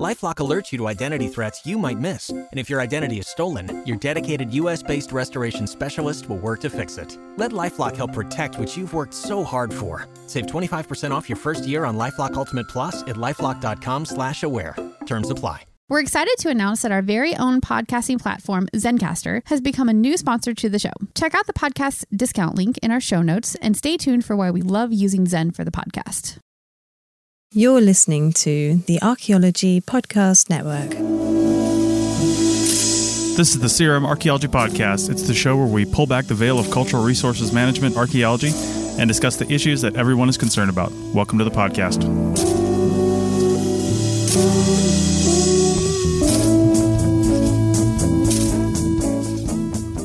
LifeLock alerts you to identity threats you might miss, and if your identity is stolen, your dedicated U.S.-based restoration specialist will work to fix it. Let LifeLock help protect what you've worked so hard for. Save 25% off your first year on LifeLock Ultimate Plus at lifeLock.com/slash-aware. Terms apply. We're excited to announce that our very own podcasting platform, Zencastr, has become a new sponsor to the show. Check out the podcast discount link in our show notes and stay tuned for why we love using Zen for the podcast. You're listening to the Archaeology Podcast Network. This is the CRM Archaeology Podcast. It's the show where we pull back the veil of cultural resources management, archaeology, and discuss the issues that everyone is concerned about. Welcome to the podcast.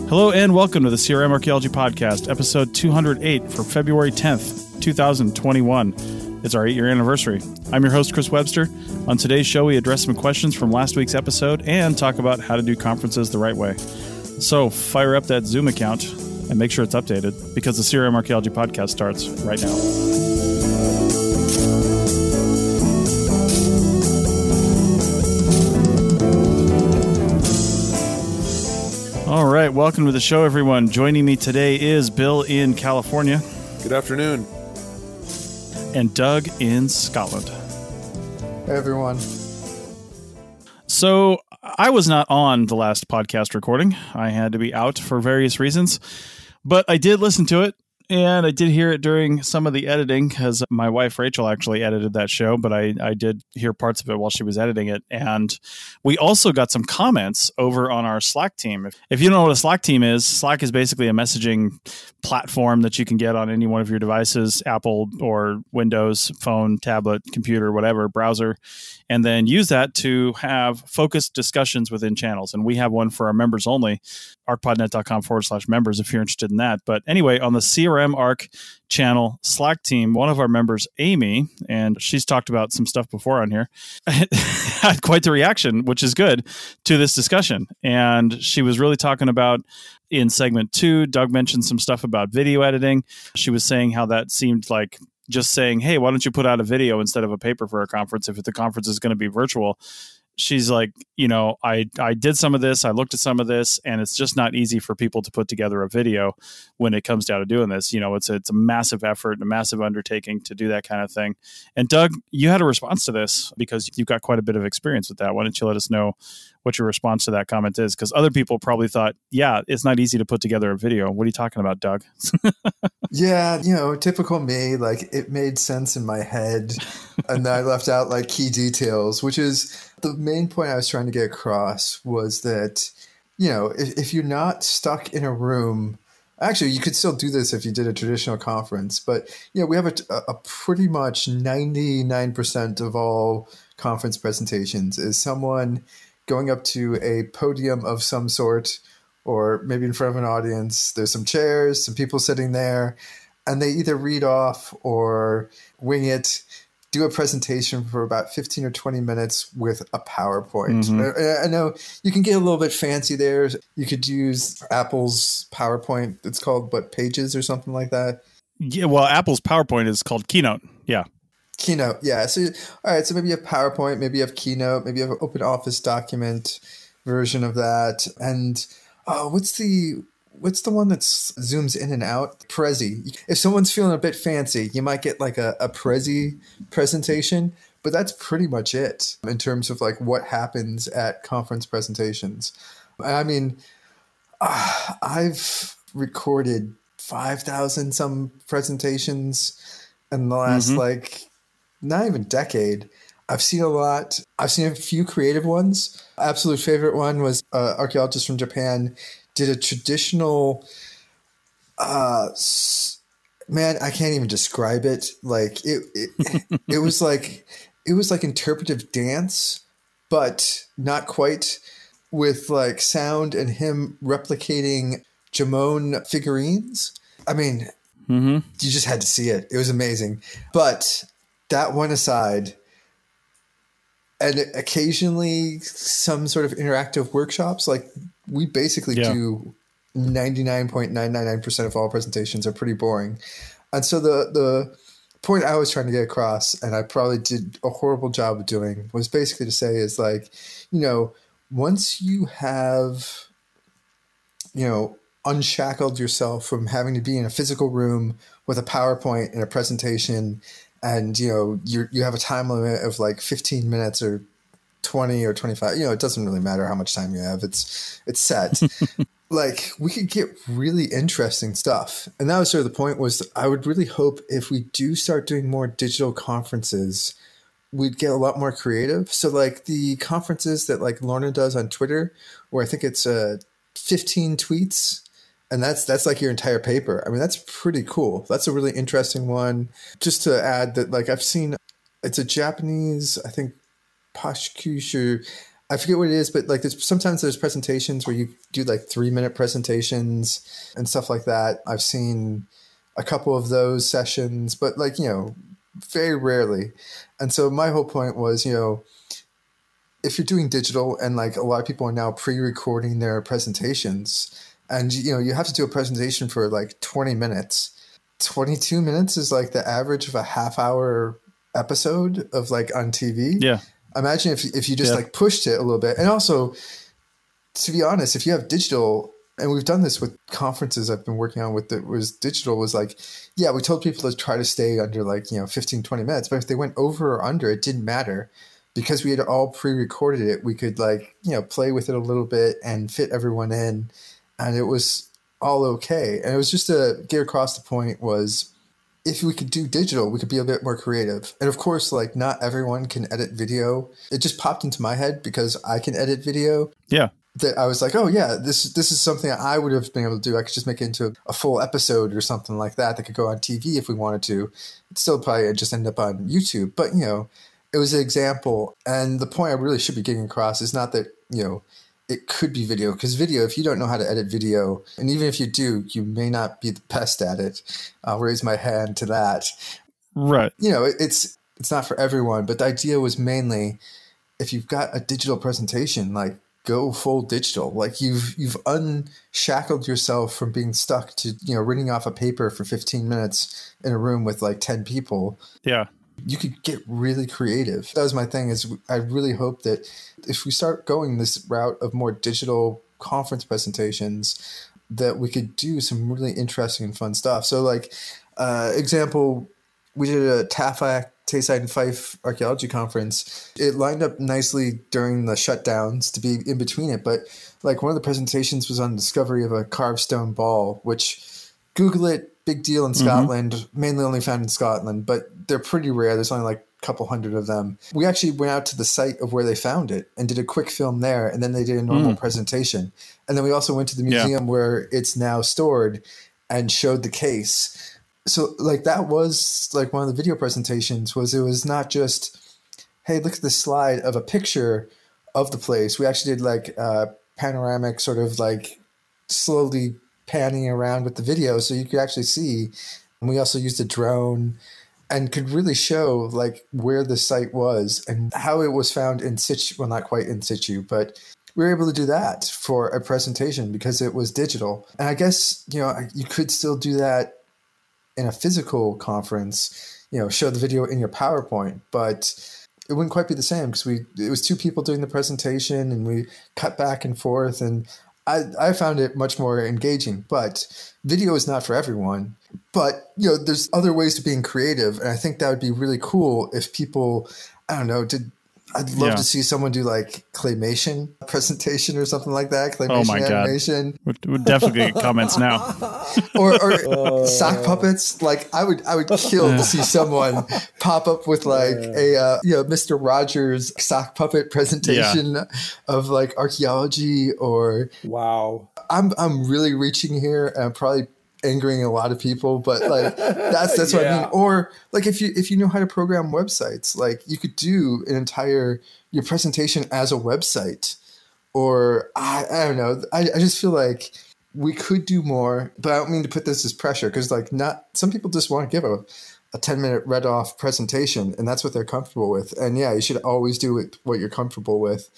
Hello and welcome to the CRM Archaeology Podcast, episode 208 for February 10th, 2021. It's our eight year anniversary. I'm your host, Chris Webster. On today's show, we address some questions from last week's episode and talk about how to do conferences the right way. So fire up that Zoom account and make sure it's updated because the CRM Archaeology Podcast starts right now. All right, welcome to the show, everyone. Joining me today is Bill in California Good afternoon. And Doug in Scotland. Hey, everyone. So I was not on the last podcast recording. I had to be out for various reasons, but I did listen to it and I did hear it during some of the editing because my wife Rachel actually edited that show, but I, I did hear parts of it while she was editing it. And we also got some comments over on our Slack team. If, if you don't know what a Slack team is, Slack is basically a messaging platform that you can get on any one of your devices, Apple or Windows, phone, tablet, computer, whatever, browser, and then use that to have focused discussions within channels. And we have one for our members only, archpodnet.com forward slash members if you're interested in that. But anyway, on the CRM Arc channel Slack team, one of our members, Amy, and she's talked about some stuff before on here, had quite the reaction, which is good, to this discussion. And she was really talking about in segment two, Doug mentioned some stuff about video editing. She was saying how that seemed like just saying, hey, why don't you put out a video instead of a paper for a conference if the conference is going to be virtual? She's like, you know, I, I did some of this, I looked at some of this, and it's just not easy for people to put together a video when it comes down to doing this. You know, it's a, it's a massive effort, a massive undertaking to do that kind of thing. And Doug, you had a response to this because you've got quite a bit of experience with that. Why don't you let us know what your response to that comment is? Because other people probably thought, yeah, it's not easy to put together a video. What are you talking about, Doug? Yeah, you know, typical me. Like it made sense in my head, and I left out like key details, which is the main point I was trying to get across was that, you know, if, if you're not stuck in a room, actually, you could still do this if you did a traditional conference, but you know, we have a, a pretty much 99% of all conference presentations is someone going up to a podium of some sort or maybe in front of an audience. There's some chairs, some people sitting there, and they either read off or wing it, do a presentation for about 15 or 20 minutes with a PowerPoint. Mhm. I, know you can get a little bit fancy there. You could use Apple's PowerPoint. It's called, what, Pages or something like that? yeah, well, Apple's PowerPoint is called Keynote. Yeah. Keynote, yeah. So, all right. So maybe you have PowerPoint, maybe you have Keynote, maybe you have an Open Office document version of that, and oh, what's the what's the one that zooms in and out? Prezi. If someone's feeling a bit fancy, you might get like a, a Prezi presentation, but that's pretty much it in terms of like what happens at conference presentations. I mean, uh, I've recorded five thousand some presentations in the last Mhm. like not even decade. I've seen a lot. I've seen a few creative ones. Absolute favorite one was uh, archaeologist from Japan did a traditional. Uh, man, I can't even describe it. Like it, it, it was like it was like interpretive dance, but not quite with like sound and him replicating Jomon figurines. I mean, Mm-hmm. you just had to see it. It was amazing. But that one aside, and occasionally some sort of interactive workshops. Like we basically Yeah. do 99.999% of all presentations are pretty boring. And so the, the point I was trying to get across, and I probably did a horrible job of doing, was basically to say is like, you know, once you have, you know, unshackled yourself from having to be in a physical room with a PowerPoint and a presentation, and you know, you you have a time limit of like 15 minutes or 20 or 25 you know it doesn't really matter how much time you have it's it's set. Like we could get really interesting stuff. And that was sort of the point was i would really hope if we do start doing more digital conferences we'd get a lot more creative. So like the conferences that like lorna does on twitter where i think it's uh 15 tweets and that's that's like your entire paper. I mean that's pretty cool. That's a really interesting one. Just to add that like i've seen it's a japanese i think PechaKucha. I forget what it is, but like there's sometimes there's presentations where you do like three minute presentations and stuff like that. I've seen a couple of those sessions, but like, you know, very rarely. And so my whole point was, you know, if you're doing digital and like a lot of people are now pre-recording their presentations and you know, you have to do a presentation for like 20 minutes. 22 minutes is like the average of a half hour episode of like on TV Yeah. Imagine if if you just Yeah. like pushed it a little bit. And also to be honest if you have digital and we've done this with conferences i've been working on with that was digital was like yeah we told people to try to stay under like you know 15 20 minutes. But if they went over or under it didn't matter. Because we had all pre-recorded it we could like you know play with it a little bit and fit everyone in. And it was all okay. And it was just to get across the point was if we could do digital, we could be a bit more creative. And of course, like not everyone can edit video. It just popped into my head because I can edit video Yeah. that I was like, oh yeah, this this is something I would have been able to do. I could just make it into a full episode or something like that that could go on TV if we wanted to. It still probably just end up on YouTube, but you know, it was an example. And the point I really should be getting across is not that you know it could be video because video if you don't know how to edit video and even if you do you may not be the best at it i'll raise my hand to that Right. you know, it- it's it's not for everyone, but the idea was mainly if you've got a digital presentation, like go full digital. Like you've you've unshackled yourself from being stuck to, you know, reading off a paper for 15 minutes in a room with like 10 people. Yeah. You could get really creative. That was my thing is I really hope that if we start going this route of more digital conference presentations, that we could do some really interesting and fun stuff. So like uh, example, we did a TAFAC, Tayside and Fife Archaeology Conference. It lined up nicely during the shutdowns to be in between it, but like one of the presentations was on discovery of a carved stone ball, which Google it, big deal in Scotland, mainly only found in Scotland, but they're pretty rare. There's only like a couple hundred of them. We actually went out to the site of where they found it and did a quick film there, and then they did a normal presentation. And then we also went to the Yeah. museum where it's now stored and showed the case so like that was like one of the video presentations was it was not just hey look at this slide of a picture of the place we actually did like uh panoramic sort of like slowly panning around with the video so you could actually see and we also used a drone and could really show like where the site was and how it was found in situ well not quite in situ but we were able to do that for a presentation because it was digital. And i guess you know you could still do that in a physical conference, you know, show the video in your PowerPoint, but it wouldn't quite be the same because we it was two people doing the presentation and we cut back and forth and I, I found it much more engaging. But video is not for everyone. But you know, there's other ways to being creative, and I think that would be really cool if people, I don't know, did I'd love Yeah. to see someone do like claymation presentation or something like that. Claymation Oh my God. animation Would, would definitely get comments now. or, or sock puppets. Like I would, I would kill to see someone pop up with like a uh, you know Mister Rogers sock puppet presentation of like archaeology. Or Wow. I'm I'm really reaching here, and I'm probably angering a lot of people, but like that's that's what I mean. Or like if you if you know how to program websites, like you could do an entire your presentation as a website. Or I, I don't know. I, I just feel like we could do more, but I don't mean to put this as pressure because like not some people just want to give a, a a 10 minute read off presentation and that's what they're comfortable with. And yeah, you should always do it, what you're comfortable with.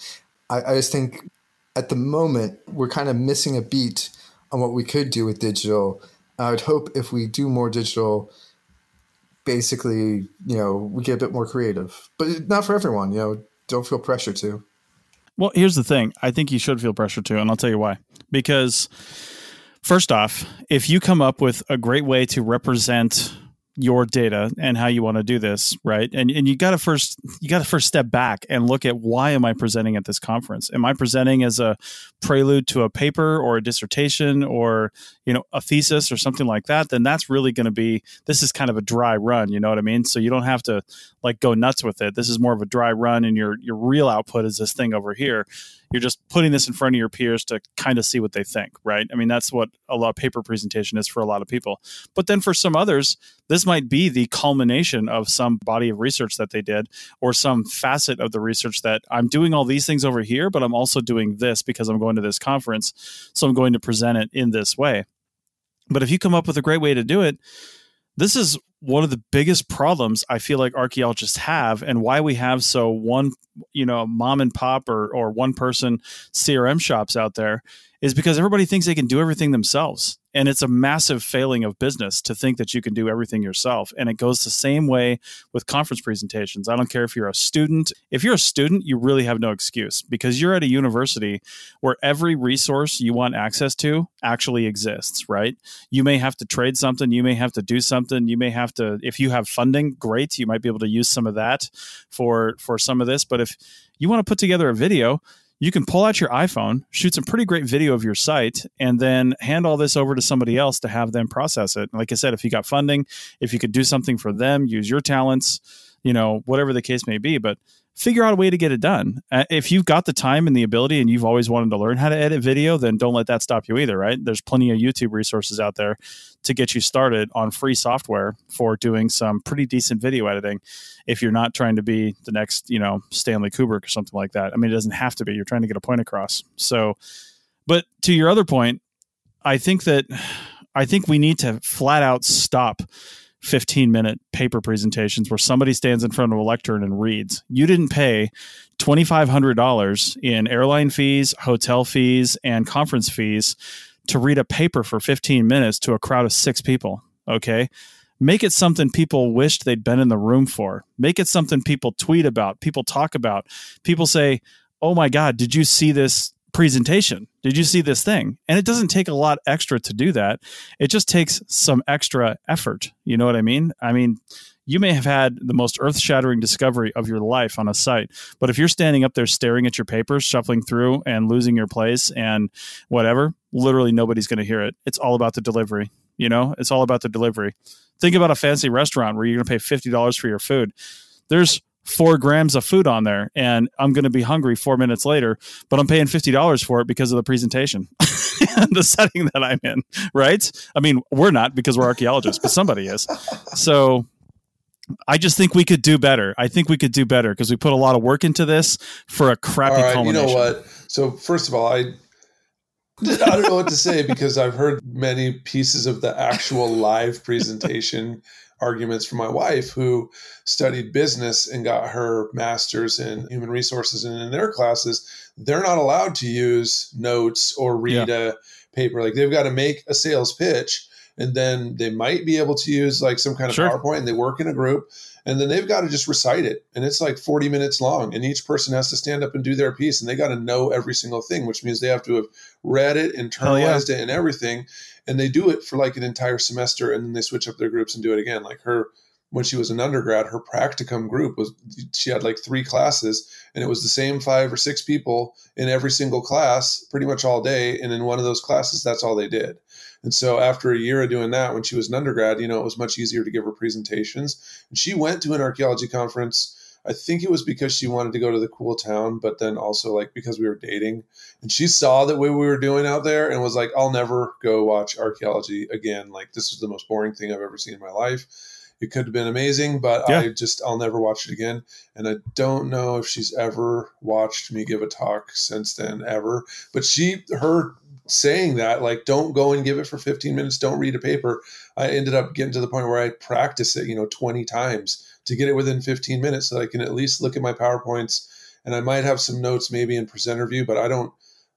I, I just think at the moment we're kind of missing a beat on what we could do with digital. I would hope if we do more digital, basically, you know, we get a bit more creative, but not for everyone, you know, don't feel pressure to. Well, here's the thing. I think you should feel pressure to, and I'll tell you why. Because first off, if you come up with a great way to represent your data and how you want to do this right? And and you got to first you got to first step back and look at why am i presenting at this conference? Am i presenting as a prelude to a paper or a dissertation or you know a thesis or something like that? Then that's really going to be this is kind of a dry run you know what i mean? So you don't have to like go nuts with it. This is more of a dry run and your your real output is this thing over here you're just putting this in front of your peers to kind of see what they think, right? I mean, that's what a lot of paper presentation is for a lot of people. But then for some others, this might be the culmination of some body of research that they did or some facet of the research that I'm doing all these things over here, but I'm also doing this because I'm going to this conference. So I'm going to present it in this way. But if you come up with a great way to do it, this is one of the biggest problems I feel like archaeologists have and why we have so one, you know, mom and pop or, or one person CRM shops out there is because everybody thinks they can do everything themselves. And it's a massive failing of business to think that you can do everything yourself. And it goes the same way with conference presentations. I don't care if you're a student. If you're a student, you really have no excuse because you're at a university where every resource you want access to actually exists, right? You may have to trade something, you may have to do something, you may have to if you have funding, great, you might be able to use some of that for for some of this, but if you want to put together a video, you can pull out your iPhone, shoot some pretty great video of your site, and then hand all this over to somebody else to have them process it. Like I said, if you got funding, if you could do something for them, use your talents, you know, whatever the case may be. But figure out a way to get it done. Uh, if you've got the time and the ability and you've always wanted to learn how to edit video, then don't let that stop you either, right? There's plenty of YouTube resources out there to get you started on free software for doing some pretty decent video editing if you're not trying to be the next, you know, Stanley Kubrick or something like that. I mean, it doesn't have to be. You're trying to get a point across. So, but to your other point, I think that I think we need to flat out stop 15 minute paper presentations where somebody stands in front of a lectern and reads. You didn't pay $2,500 in airline fees, hotel fees, and conference fees to read a paper for 15 minutes to a crowd of six people. Okay. Make it something people wished they'd been in the room for. Make it something people tweet about, people talk about. People say, Oh my God, did you see this presentation. Did you see this thing? And it doesn't take a lot extra to do that. It just takes some extra effort. You know what I mean? I mean, you may have had the most earth shattering discovery of your life on a site. But if you're standing up there staring at your papers, shuffling through and losing your place and whatever, literally nobody's going to hear it. It's all about the delivery. You know, it's all about the delivery. Think about a fancy restaurant where you're going to pay $50 for your food. There's four grams of food on there and I'm going to be hungry four minutes later, but I'm paying $50 for it because of the presentation and the setting that I'm in. Right. I mean, we're not because we're archaeologists, but somebody is. So I just think we could do better. I think we could do better because we put a lot of work into this for a crappy all right, You know what? So first of all, I I don't know what to say because I've heard many pieces of the actual live presentation arguments from my wife who studied business and got her master's in human resources and in their classes they're not allowed to use notes or read yeah. a paper like they've got to make a sales pitch and then they might be able to use like some kind of sure. powerpoint and they work in a group and then they've got to just recite it and it's like 40 minutes long and each person has to stand up and do their piece and they got to know every single thing which means they have to have read it internalized yeah. it and everything and they do it for like an entire semester and then they switch up their groups and do it again. Like her when she was an undergrad her practicum group was she had like three classes and it was the same five or six people in every single class pretty much all day and in one of those classes that's all they did. And so after a year of doing that when she was an undergrad you know it was much easier to give her presentations. And she went to an archaeology conference I think it was because she wanted to go to the cool town, but then also like because we were dating. And she saw that what we were doing out there and was like, I'll never go watch archaeology again. Like this was the most boring thing I've ever seen in my life. It could have been amazing, but yeah. I just I'll never watch it again. And I don't know if she's ever watched me give a talk since then ever. But she her saying that, like, don't go and give it for 15 minutes, don't read a paper, I ended up getting to the point where I practice it, you know, 20 times to get it within 15 minutes so I can at least look at my PowerPoints and I might have some notes maybe in presenter view, but I don't,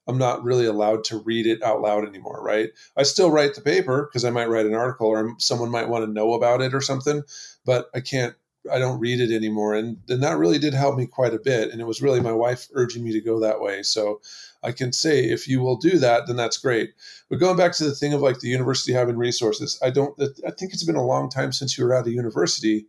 I'm not really allowed to read it out loud anymore, right? I still write the paper because I might write an article or someone might want to know about it or something, but I can't I don't read it anymore. And, and that really did help me quite a bit. And it was really my wife urging me to go that way. So I can say if you will do that, then that's great. But going back to the thing of like the university having resources, I don't, I think it's been a long time since you were at a university,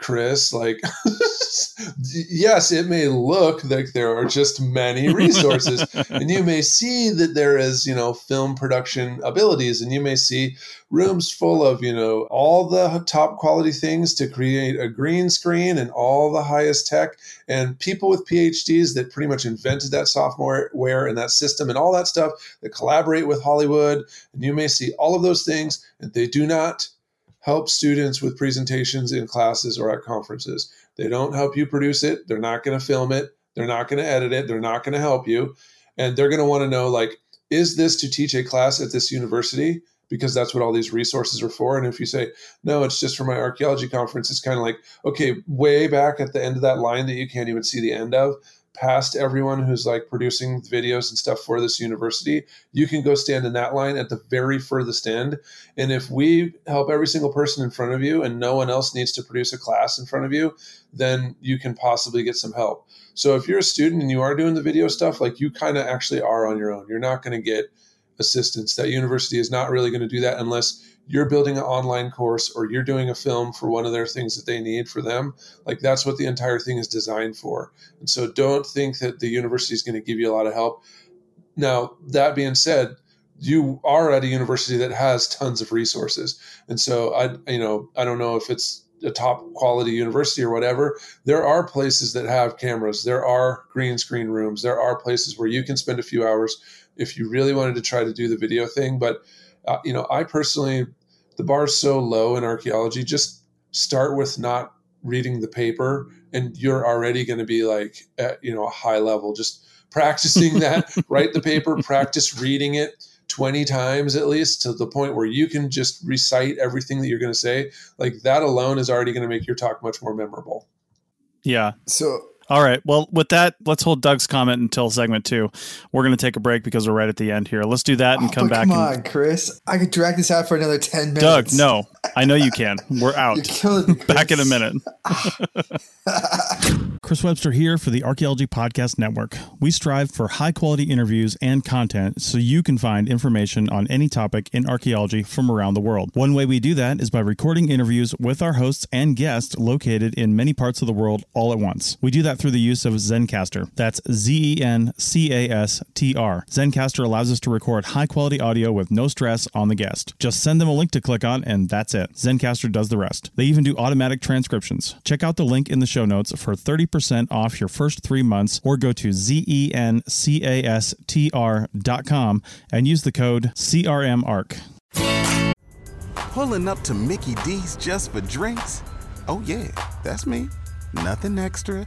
Chris. Like, yes, it may look like there are just many resources, and you may see that there is, you know, film production abilities, and you may see rooms full of, you know, all the top quality things to create a green screen and all the highest tech, and people with PhDs that pretty much invented that software and that system and all that stuff that collaborate with Hollywood, and you may see all of those things, and they do not help students with presentations in classes or at conferences. They don't help you produce it. They're not going to film it. They're not going to edit it. They're not going to help you. And they're going to want to know like, is this to teach a class at this university? Because that's what all these resources are for. And if you say, no, it's just for my archaeology conference, it's kind of like, okay, way back at the end of that line that you can't even see the end of, past everyone who's like producing videos and stuff for this university, you can go stand in that line at the very furthest end. And if we help every single person in front of you and no one else needs to produce a class in front of you, then you can possibly get some help. So if you're a student and you are doing the video stuff, like you kind of actually are on your own. You're not going to get assistance. That university is not really going to do that unless you're building an online course or you're doing a film for one of their things that they need for them like that's what the entire thing is designed for. And so don't think that the university is going to give you a lot of help. Now that being said you are at a university that has tons of resources. And so i you know i don't know if it's a top quality university or whatever. There are places that have cameras. There are green screen rooms. There are places where you can spend a few hours if you really wanted to try to do the video thing. But uh, you know i personally the bar is so low in archaeology. Just start with not reading the paper, and you're already going to be like at you know a high level. Just practicing that, write the paper, practice reading it. 20 times at least to the point where you can just recite everything that you're going to say like that alone is already going to make your talk much more memorable yeah so all right. Well, with that, let's hold Doug's comment until segment two. We're going to take a break because we're right at the end here. Let's do that and oh, come back. Come and... on, Chris. I could drag this out for another 10 minutes. Doug, no. I know you can. We're out. You're killing me, back in a minute. Chris Webster here for the Archaeology Podcast Network. We strive for high quality interviews and content so you can find information on any topic in archaeology from around the world. One way we do that is by recording interviews with our hosts and guests located in many parts of the world all at once. We do that through the use of Zencastr. That's Z E N C A S T R. Zencastr allows us to record high quality audio with no stress on the guest. Just send them a link to click on, and that's it. Zencastr does the rest. They even do automatic transcriptions. Check out the link in the show notes for 30% off your first three months or go to zencastr.com and use the code CRMARC. Pulling up to Mickey D's just for drinks? Oh, yeah, that's me. Nothing extra,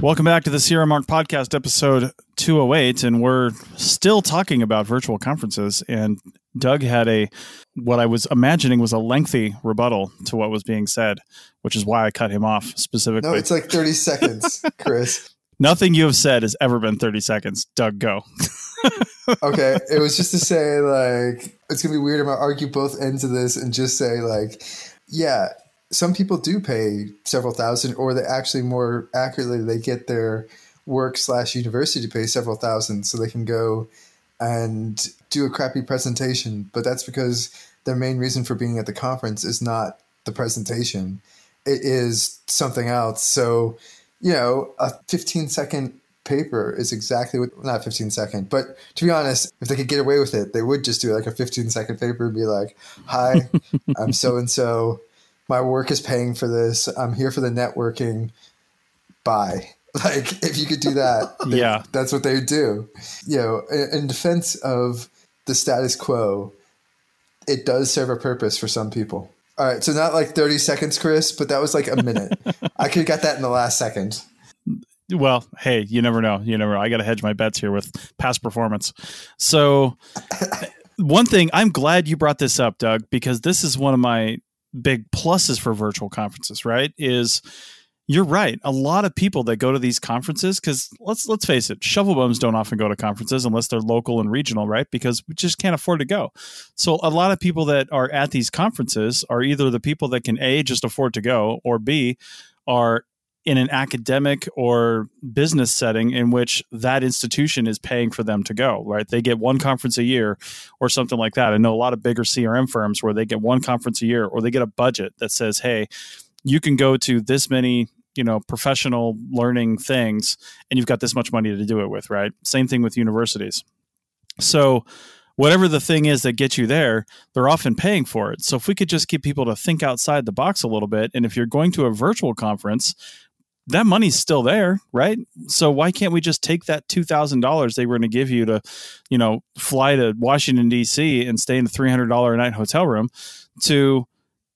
Welcome back to the CRM Arch Podcast, episode 208. And we're still talking about virtual conferences. And Doug had a, what I was imagining was a lengthy rebuttal to what was being said, which is why I cut him off specifically. No, it's like 30 seconds, Chris. Nothing you have said has ever been 30 seconds. Doug, go. okay. It was just to say, like, it's going to be weird. I'm going to argue both ends of this and just say, like, yeah, some people do pay several thousand, or they actually more accurately they get their work slash university to pay several thousand so they can go and do a crappy presentation. But that's because their main reason for being at the conference is not the presentation; it is something else. So, you know, a 15 second paper is exactly what not 15 second but to be honest if they could get away with it they would just do like a 15 second paper and be like hi i'm so and so my work is paying for this. I'm here for the networking. Bye. Like if you could do that they, yeah. that's what they would do. You know in, in defense of the status quo it does serve a purpose for some people. All right so not like 30 seconds chris but that was like a minute. I could have got that in the last second. Well, hey, you never know. You never know. I got to hedge my bets here with past performance. So, one thing I'm glad you brought this up, Doug, because this is one of my big pluses for virtual conferences, right? Is you're right. A lot of people that go to these conferences, because let's let's face it, shovel bums don't often go to conferences unless they're local and regional, right? Because we just can't afford to go. So a lot of people that are at these conferences are either the people that can a just afford to go, or b are in an academic or business setting in which that institution is paying for them to go, right? They get one conference a year or something like that. I know a lot of bigger CRM firms where they get one conference a year or they get a budget that says, hey, you can go to this many you know professional learning things and you've got this much money to do it with right same thing with universities so whatever the thing is that gets you there, they're often paying for it. So if we could just get people to think outside the box a little bit, and if you're going to a virtual conference, that money's still there, right? So why can't we just take that two thousand dollars they were going to give you to, you know, fly to Washington D.C. and stay in a three hundred dollar a night hotel room to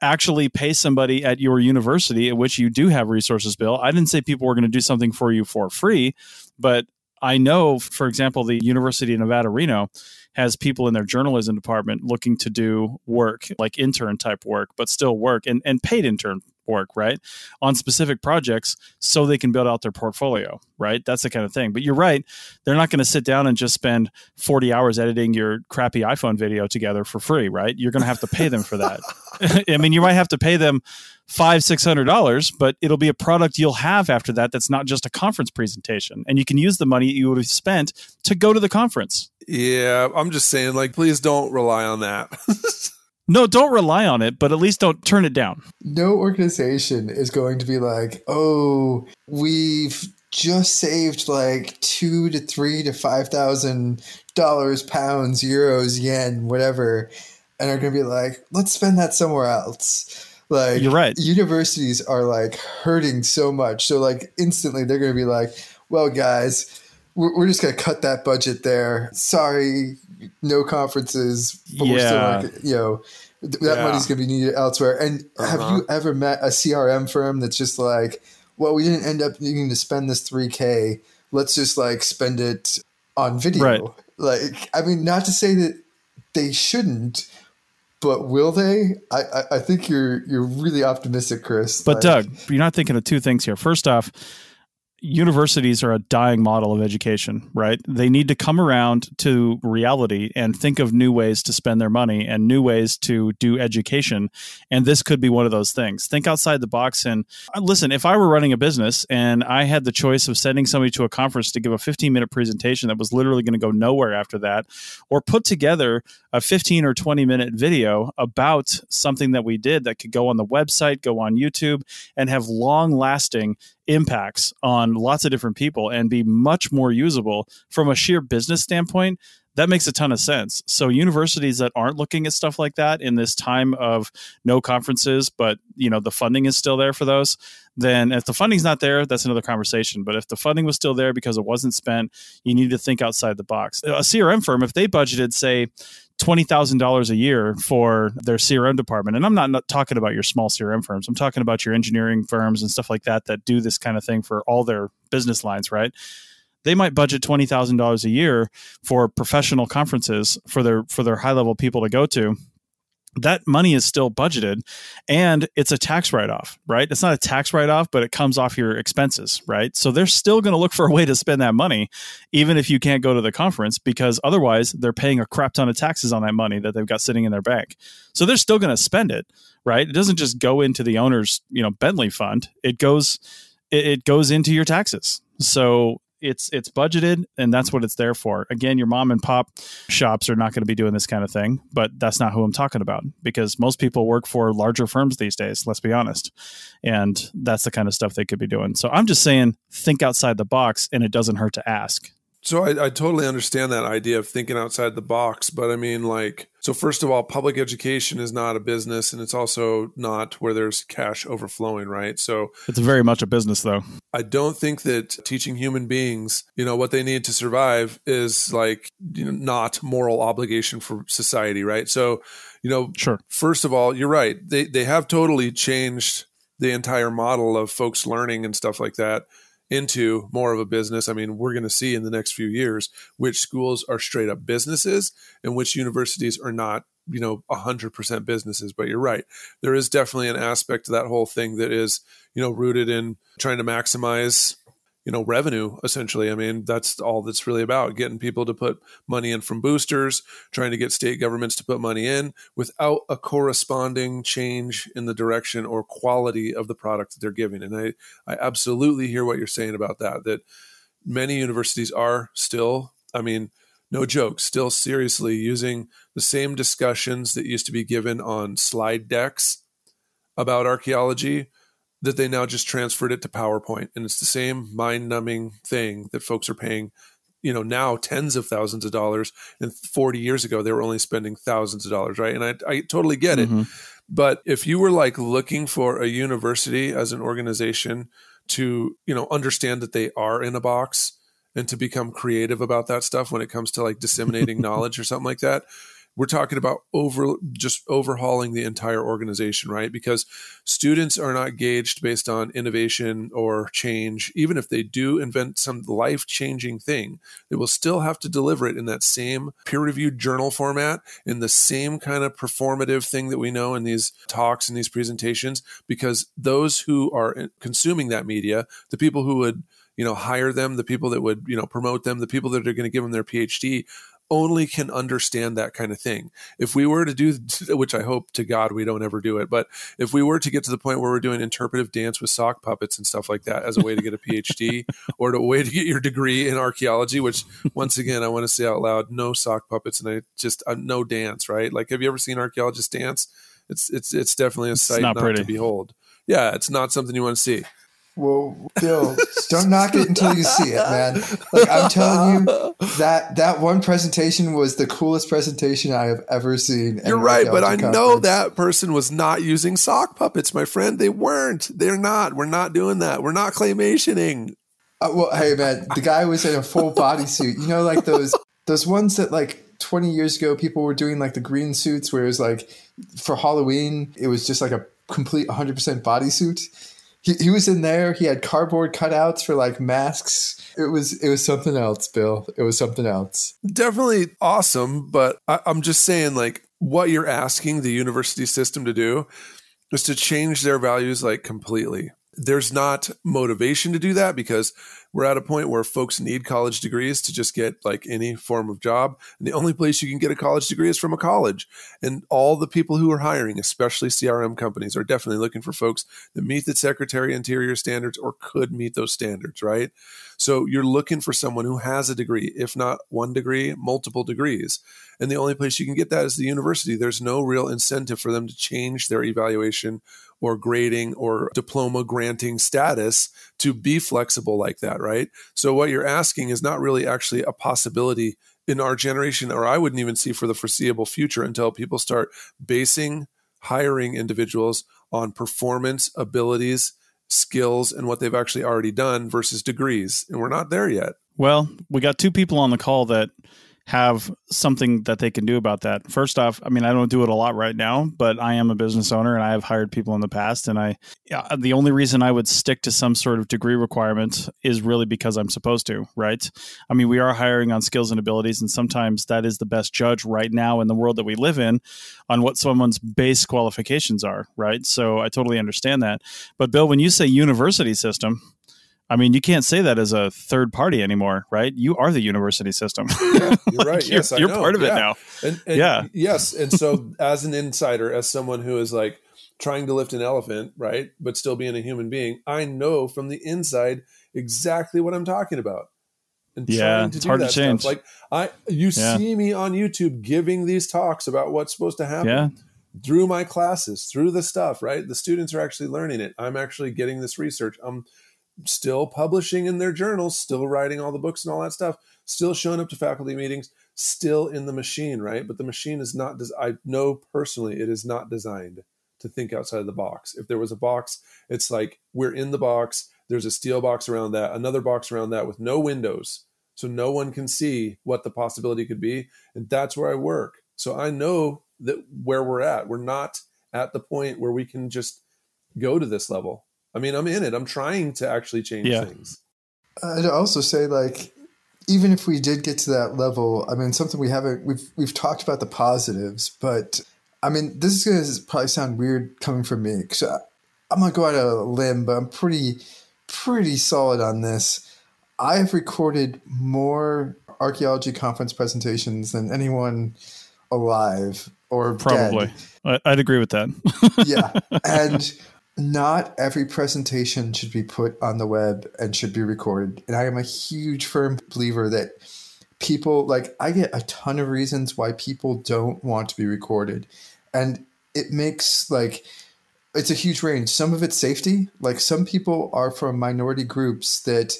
actually pay somebody at your university at which you do have resources bill. I didn't say people were going to do something for you for free, but I know, for example, the University of Nevada, Reno has people in their journalism department looking to do work, like intern type work, but still work and, and paid intern work, right? On specific projects so they can build out their portfolio, right? That's the kind of thing. But you're right. They're not going to sit down and just spend 40 hours editing your crappy iPhone video together for free, right? You're going to have to pay them for that. I mean, you might have to pay them five, six hundred dollars, but it'll be a product you'll have after that that's not just a conference presentation. And you can use the money you would have spent to go to the conference. Yeah, I'm just saying, like, please don't rely on that. No, don't rely on it, but at least don't turn it down. No organization is going to be like, oh, we've just saved like two to three to five thousand dollars, pounds, euros, yen, whatever, and are going to be like, let's spend that somewhere else. Like, you're right. Universities are like hurting so much, so like instantly they're going to be like, well, guys, we're, we're just going to cut that budget there. Sorry, no conferences, but Yeah. we're still like, you know, that Yeah. money's going to be needed elsewhere. And have Uh-huh. you ever met a CRM firm that's just like, well, we didn't end up needing to spend this 3K. Let's just like spend it on video. Right. Like, I mean, not to say that they shouldn't, but will they? I, I, I think you're you're really optimistic, Chris. But Like, Doug, you're not thinking of two things here. First off, universities are a dying model of education, right? They need to come around to reality and think of new ways to spend their money and new ways to do education. And this could be one of those things. Think outside the box. And uh, listen, if I were running a business and I had the choice of sending somebody to a conference to give a 15 minute presentation that was literally going to go nowhere after that, or put together a 15 or 20 minute video about something that we did that could go on the website, go on YouTube, and have long lasting impacts on lots of different people and be much more usable from a sheer business standpoint that makes a ton of sense so universities that aren't looking at stuff like that in this time of no conferences but you know the funding is still there for those then if the funding's not there that's another conversation but if the funding was still there because it wasn't spent you need to think outside the box a crm firm if they budgeted say $20,000 a year for their CRM department. And I'm not, not talking about your small CRM firms. I'm talking about your engineering firms and stuff like that that do this kind of thing for all their business lines, right? They might budget $20,000 a year for professional conferences for their for their high-level people to go to. that money is still budgeted and it's a tax write off, right? It's not a tax write off, but it comes off your expenses, right? So they're still going to look for a way to spend that money, even if you can't go to the conference, because otherwise they're paying a crap ton of taxes on that money that they've got sitting in their bank. So they're still going to spend it, right? It doesn't just go into the owner's, you know, Bentley fund. It goes, it, it goes into your taxes. So it's it's budgeted and that's what it's there for. Again, your mom and pop shops are not going to be doing this kind of thing, but that's not who I'm talking about because most people work for larger firms these days, let's be honest. And that's the kind of stuff they could be doing. So I'm just saying think outside the box and it doesn't hurt to ask. So I, I, totally understand that idea of thinking outside the box, but I mean, like, so first of all, public education is not a business, and it's also not where there's cash overflowing, right? So it's very much a business, though. I don't think that teaching human beings, you know, what they need to survive is like you know, not moral obligation for society, right? So, you know, sure. First of all, you're right; they they have totally changed the entire model of folks learning and stuff like that into more of a business. I mean, we're going to see in the next few years which schools are straight up businesses and which universities are not, you know, 100% businesses. But you're right. There is definitely an aspect to that whole thing that is, you know, rooted in trying to maximize you know revenue essentially. I mean that's all that's really about getting people to put money in from boosters trying to get state governments to put money in without a corresponding change in the direction or quality of the product that they're giving. And i i absolutely hear what you're saying about that that many universities are still i mean no joke still seriously using the same discussions that used to be given on slide decks about archaeology that they now just transferred it to PowerPoint. And it's the same mind numbing thing that folks are paying, you know, now tens of thousands of dollars. And 40 years ago, they were only spending thousands of dollars, right? And I, I totally get it. Mm-hmm. But if you were like looking for a university as an organization to, you know, understand that they are in a box and to become creative about that stuff when it comes to like disseminating knowledge or something like that, we're talking about over just overhauling the entire organization right? Because students are not gauged based on innovation or change. Even if they do invent some life-changing thing they will still have to deliver it in that same peer-reviewed journal format in the same kind of performative thing that we know in these talks and these presentations because those who are consuming that media the people who would you know hire them the people that would you know promote them the people that are going to give them their phd only can understand that kind of thing. If we were to do, which I hope to God we don't ever do it, but if we were to get to the point where we're doing interpretive dance with sock puppets and stuff like that as a way to get a PhD or a way to get your degree in archaeology, which once again, I want to say out loud, no sock puppets and I just, uh, no dance, right? Like, have you ever seen archaeologists dance? It's, it's, it's definitely a sight not, not to behold. Yeah. It's not something you want to see. Well, Bill, don't knock it until you see it, man. Like I'm telling you, that that one presentation was the coolest presentation I have ever seen. You're right, but I know that person was not using sock puppets, my friend. They weren't. They're not. We're not doing that. We're not claymationing. Uh, well, hey, man, the guy was in a full bodysuit. You know, like those those ones that like 20 years ago people were doing like the green suits, where it was like for Halloween, it was just like a complete 100% bodysuit he, he was in there. He had cardboard cutouts for like masks. It was it was something else, Bill. It was something else. Definitely awesome, but I, I'm just saying, like, what you're asking the university system to do is to change their values like completely. There's not motivation to do that because we're at a point where folks need college degrees to just get like any form of job. And the only place you can get a college degree is from a college. And all the people who are hiring, especially CRM companies, are definitely looking for folks that meet the Secretary Interior standards or could meet those standards, right? So you're looking for someone who has a degree, if not one degree, multiple degrees. And the only place you can get that is the university. There's no real incentive for them to change their evaluation or grading or diploma granting status to be flexible like that, right? So what you're asking is not really actually a possibility in our generation, or I wouldn't even see for the foreseeable future until people start basing hiring individuals on performance, abilities, skills, and what they've actually already done versus degrees. And we're not there yet. Well, we got two people on the call that have something that they can do about that. First off, I mean, I don't do it a lot right now, but I am a business owner and I have hired people in the past. And I, the only reason I would stick to some sort of degree requirement is really because I'm supposed to, right? I mean, we are hiring on skills and abilities, and sometimes that is the best judge right now in the world that we live in on what someone's base qualifications are, right? So I totally understand that. But Bill, when you say university system, I mean, you can't say that as a third party anymore, right? You are the university system. Yeah, you're right. yes, you're, I know. part of yeah. it now. And, and Yeah. Yes. And so, as an insider, as someone who is like trying to lift an elephant, right, but still being a human being, I know from the inside exactly what I'm talking about. And Yeah, trying to it's do hard to change. Stuff. Like I, you Yeah. see me on YouTube giving these talks about what's supposed to happen. Through my classes, through the stuff, right? The students are actually learning it. I'm actually getting this research. I'm still publishing in their journals, still writing all the books and all that stuff, still showing up to faculty meetings, still in the machine, right? But the machine is not, des- I know personally, it is not designed to think outside of the box. If there was a box, it's like we're in the box, there's a steel box around that, another box around that with no windows. So no one can see what the possibility could be. And that's where I work. So I know that where we're at, we're not at the point where we can just go to this level. I mean, I'm in it. I'm trying to actually change Yeah. things. I'd also say like even if we did get to that level, I mean something we haven't we've we've talked about the positives, but I mean this is going to probably sound weird coming from me because I'm gonna go out on a limb, but I'm pretty pretty solid on this. I have recorded more archaeology conference presentations than anyone alive or Probably. dead I- I'd agree with that. yeah. And not every presentation should be put on the web and should be recorded. And I am a huge firm believer that people like I get a ton of reasons why people don't want to be recorded. And it makes like it's a huge range. Some of it's safety. Like some people are from minority groups that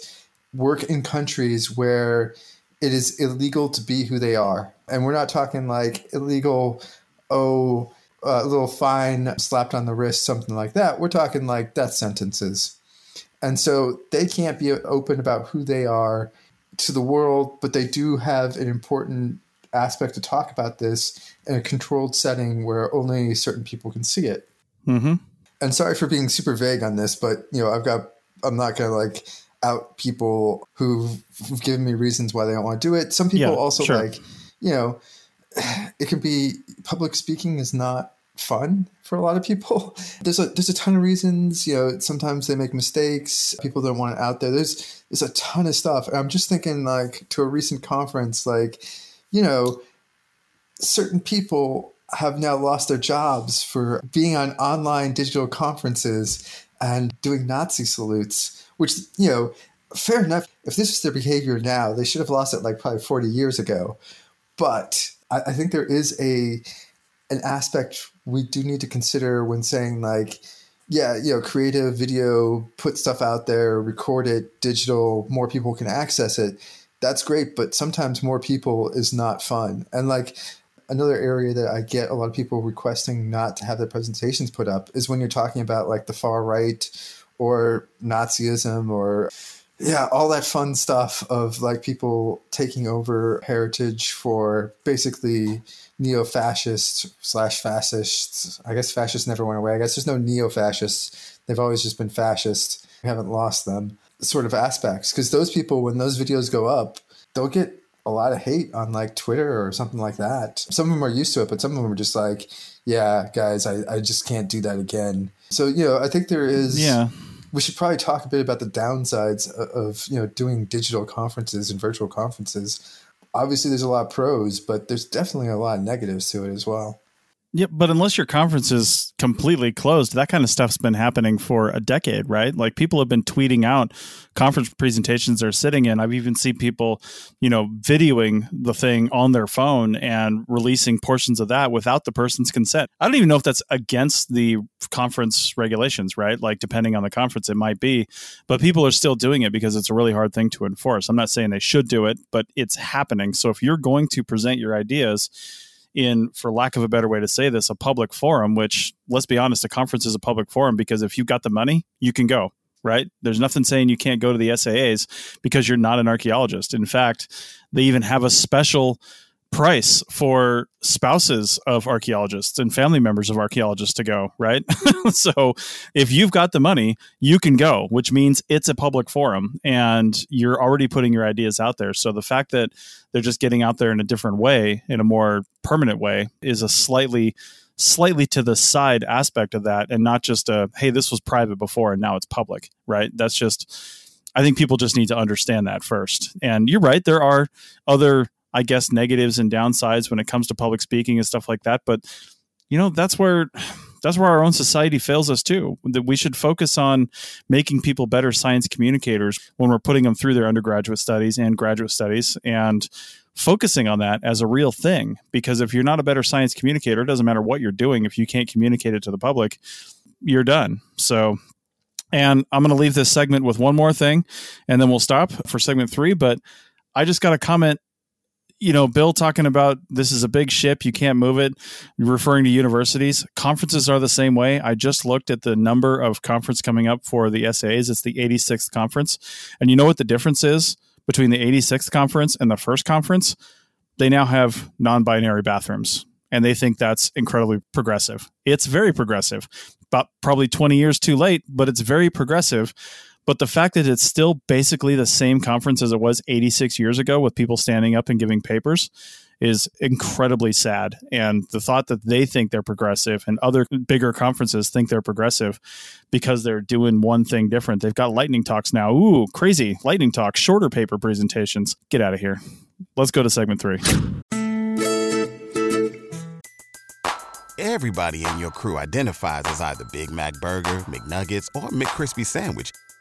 work in countries where it is illegal to be who they are. And we're not talking like illegal, oh, a little fine slapped on the wrist, something like that. We're talking like death sentences. And so they can't be open about who they are to the world, but they do have an important aspect to talk about this in a controlled setting where only certain people can see it. hmm And sorry for being super vague on this, but you know, I've got I'm not gonna like out people who've, who've given me reasons why they don't want to do it. Some people Yeah, also sure. like, you know, it can be public speaking is not fun for a lot of people. There's a there's a ton of reasons. You know, sometimes they make mistakes. People don't want it out there. There's there's a ton of stuff. I'm just thinking like to a recent conference, like, you know, certain people have now lost their jobs for being on online digital conferences and doing Nazi salutes, which, you know, fair enough. If this is their behavior now, they should have lost it like probably 40 years ago. But I, I think there is a an aspect we do need to consider when saying like, yeah, you know, create a video, put stuff out there, record it, digital, more people can access it. That's great, but sometimes more people is not fun. And like another area that I get a lot of people requesting not to have their presentations put up is when you're talking about like the far right or Nazism or yeah, all that fun stuff of like people taking over heritage for basically neo-fascist slash fascists. I guess fascists never went away. I guess there's no neo-fascists. They've always just been fascist. We haven't lost them. Sort of aspects because those people, when those videos go up, they'll get a lot of hate on like Twitter or something like that. Some of them are used to it, but some of them are just like, yeah, guys, I, I just can't do that again. So, you know, I think there is Yeah. We should probably talk a bit about the downsides of, of you know doing digital conferences and virtual conferences. Obviously, there's a lot of pros, but there's definitely a lot of negatives to it as well. Yep, but unless your conference is completely closed, that kind of stuff's been happening for a decade, right? Like people have been tweeting out conference presentations they're sitting in. I've even seen people, you know, videoing the thing on their phone and releasing portions of that without the person's consent. I don't even know if that's against the conference regulations, right? Like depending on the conference, it might be, but people are still doing it because it's a really hard thing to enforce. I'm not saying they should do it, but it's happening. So if you're going to present your ideas, in, for lack of a better way to say this, a public forum, which let's be honest, a conference is a public forum because if you've got the money, you can go. right? There's nothing saying you can't go to the SAAs because you're not an archaeologist. In fact, they even have a special price for spouses of archaeologists and family members of archaeologists to go, right? so if you've got the money, you can go, which means it's a public forum and you're already putting your ideas out there. So the fact that they're just getting out there in a different way, in a more permanent way, is a slightly slightly to the side aspect of that and not just a hey this was private before and now it's public right that's just i think people just need to understand that first and you're right there are other I guess negatives and downsides when it comes to public speaking and stuff like that. But you know, that's where that's where our own society fails us too. That we should focus on making people better science communicators when we're putting them through their undergraduate studies and graduate studies and focusing on that as a real thing. Because if you're not a better science communicator, it doesn't matter what you're doing. If you can't communicate it to the public, you're done. So and I'm going to leave this segment with one more thing and then we'll stop for segment three. But I just got a comment you know, Bill talking about this is a big ship, you can't move it, referring to universities. Conferences are the same way. I just looked at the number of conference coming up for the SAAs. It's the 86th conference. And you know what the difference is between the 86th conference and the first conference? They now have non binary bathrooms. And they think that's incredibly progressive. It's very progressive, but probably 20 years too late, but it's very progressive but the fact that it's still basically the same conference as it was 86 years ago with people standing up and giving papers is incredibly sad. And the thought that they think they're progressive and other bigger conferences think they're progressive because they're doing one thing different. They've got lightning talks now. Ooh, crazy lightning talks, shorter paper presentations. Get out of here. Let's go to segment three. Everybody in your crew identifies as either Big Mac Burger, McNuggets, or McCrispy Sandwich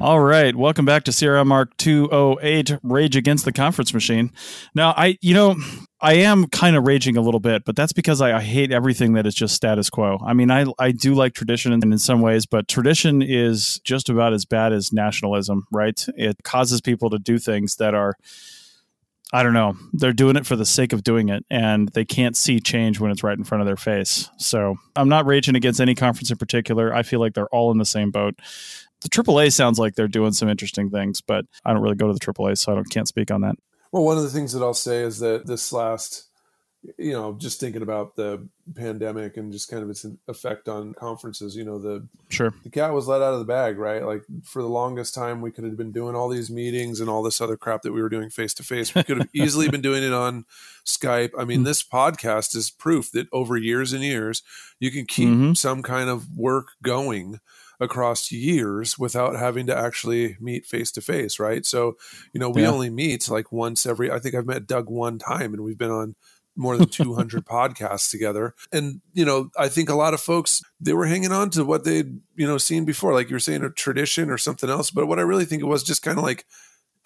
All right, welcome back to CRM Arch 208 Rage Against the Conference Machine. Now, I you know, I am kind of raging a little bit, but that's because I, I, hate everything that is just status quo. I mean, I I do like tradition in, in some ways, but tradition is just about as bad as nationalism, right? It causes people to do things that are I don't know. They're doing it for the sake of doing it, and they can't see change when it's right in front of their face. So I'm not raging against any conference in particular. I feel like they're all in the same boat the AAA sounds like they're doing some interesting things, but I don't really go to the AAA, so I don't can't speak on that. Well, one of the things that I'll say is that this last, you know, just thinking about the pandemic and just kind of its effect on conferences, you know, the sure the cat was let out of the bag, right? Like for the longest time, we could have been doing all these meetings and all this other crap that we were doing face to face. We could have easily been doing it on Skype. I mean, hmm. this podcast is proof that over years and years, you can keep mm-hmm. some kind of work going across years without having to actually meet face to face, right? So, you know, we yeah. only meet like once every, I think I've met Doug one time and we've been on more than 200 podcasts together. And, you know, I think a lot of folks, they were hanging on to what they'd, you know, seen before, like you're saying a tradition or something else. But what I really think it was just kind of like,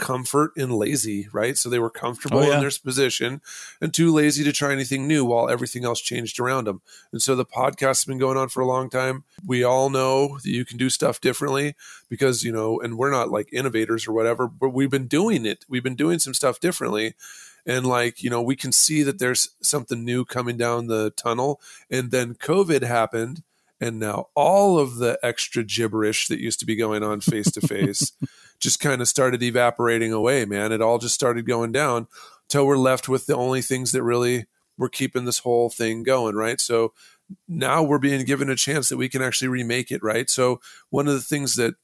comfort and lazy, right? So they were comfortable oh, yeah. in their position and too lazy to try anything new while everything else changed around them. And so the podcast has been going on for a long time. We all know that you can do stuff differently because, you know, and we're not like innovators or whatever, but we've been doing it. We've been doing some stuff differently. And like, you know, we can see that there's something new coming down the tunnel. And then COVID happened and now all of the extra gibberish that used to be going on face to face just kind of started evaporating away, man. It all just started going down till we're left with the only things that really were keeping this whole thing going, right? So now we're being given a chance that we can actually remake it, right? So one of the things that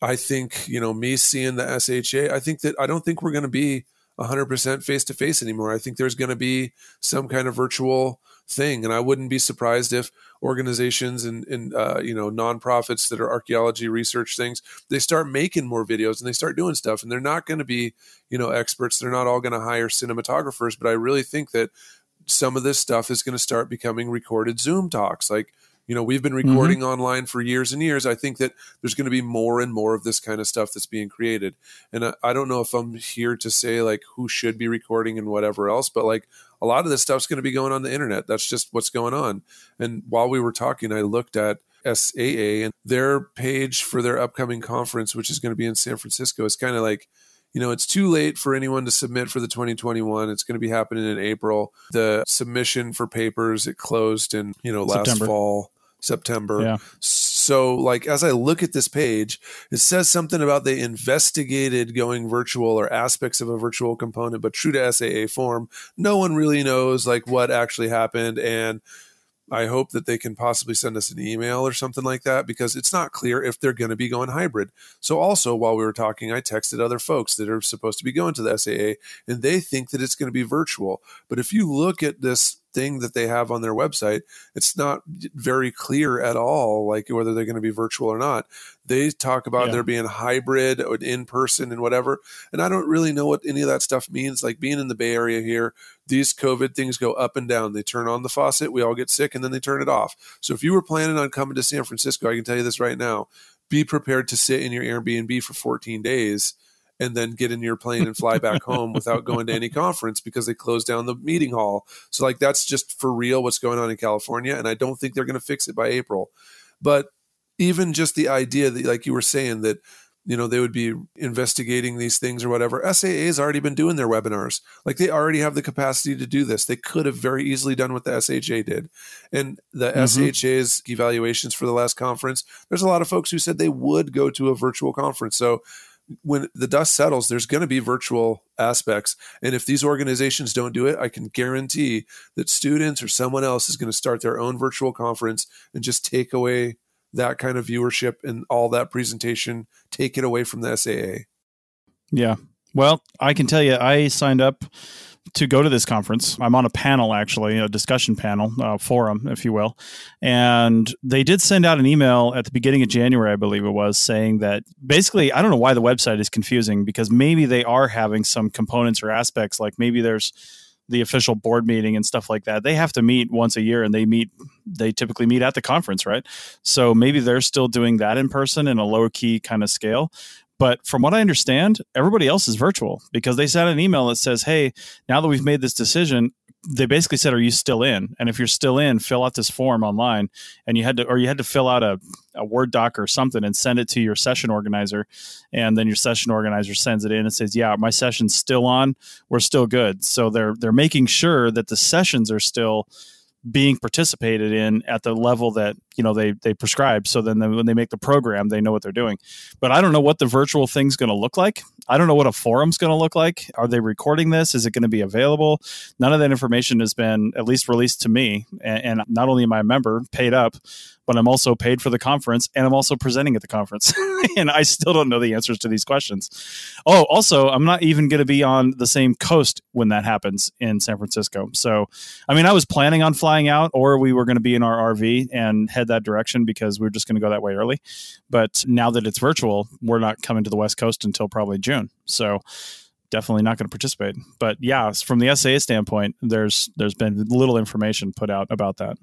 I think, you know, me seeing the SHA, I think that I don't think we're going to be 100% face to face anymore. I think there's going to be some kind of virtual thing. And I wouldn't be surprised if organizations and, and uh, you know, nonprofits that are archaeology research things, they start making more videos and they start doing stuff. And they're not going to be, you know, experts. They're not all going to hire cinematographers. But I really think that some of this stuff is going to start becoming recorded Zoom talks. Like, you know, we've been mm-hmm. recording mm-hmm. online for years and years. I think that there's going to be more and more of this kind of stuff that's being created. And I, I, don't know if I'm here to say like who should be recording and whatever else, but like a lot of this stuff's going to be going on the internet. That's just what's going on. And while we were talking, I looked at SAA and their page for their upcoming conference, which is going to be in San Francisco, is kind of like, you know, it's too late for anyone to submit for the 2021. It's going to be happening in April. The submission for papers it closed in you know last September. fall. September. Yeah. So, like, as I look at this page, it says something about they investigated going virtual or aspects of a virtual component, but true to SAA form, no one really knows like what actually happened. And I hope that they can possibly send us an email or something like that because it's not clear if they're going to be going hybrid. So, also, while we were talking, I texted other folks that are supposed to be going to the SAA and they think that it's going to be virtual. But if you look at this thing that they have on their website, it's not very clear at all, like whether they're going to be virtual or not. They talk about yeah. there being hybrid or in person and whatever. And I don't really know what any of that stuff means. Like being in the Bay Area here, these COVID things go up and down. They turn on the faucet, we all get sick, and then they turn it off. So if you were planning on coming to San Francisco, I can tell you this right now be prepared to sit in your Airbnb for 14 days and then get in your plane and fly back home without going to any conference because they closed down the meeting hall. So like that's just for real what's going on in California and I don't think they're going to fix it by April. But even just the idea that like you were saying that you know they would be investigating these things or whatever SAA has already been doing their webinars like they already have the capacity to do this they could have very easily done what the SHA did and the mm-hmm. SHA's evaluations for the last conference there's a lot of folks who said they would go to a virtual conference so when the dust settles, there's going to be virtual aspects. And if these organizations don't do it, I can guarantee that students or someone else is going to start their own virtual conference and just take away that kind of viewership and all that presentation, take it away from the SAA. Yeah. Well, I can tell you, I signed up to go to this conference. I'm on a panel, actually, a discussion panel, uh, forum, if you will. And they did send out an email at the beginning of January, I believe it was, saying that basically, I don't know why the website is confusing because maybe they are having some components or aspects, like maybe there's the official board meeting and stuff like that. They have to meet once a year and they meet, they typically meet at the conference, right? So maybe they're still doing that in person in a low key kind of scale. But from what I understand, everybody else is virtual because they sent an email that says, Hey, now that we've made this decision, they basically said, Are you still in? And if you're still in, fill out this form online. And you had to, or you had to fill out a, a Word doc or something and send it to your session organizer. And then your session organizer sends it in and says, Yeah, my session's still on. We're still good. So they're, they're making sure that the sessions are still being participated in at the level that you know they they prescribe. So then when they make the program they know what they're doing. But i don't know what the virtual thing's going to look like. I don't know what a forum's going to look like. Are they recording this? Is it going to be available? None of that information has been at least released to me. And, and not only am i a member paid up but I'm also paid for the conference and I'm also presenting at the conference. and I still don't know the answers to these questions. Oh, also, I'm not even going to be on the same coast when that happens in San Francisco. So, I mean, I was planning on flying out or we were going to be in our RV and head that direction because we are just going to go that way early. But now that it's virtual, we're not coming to the West Coast until probably June. So, definitely not going to participate. But yeah, from the SAA standpoint, there's there's been little information put out about that.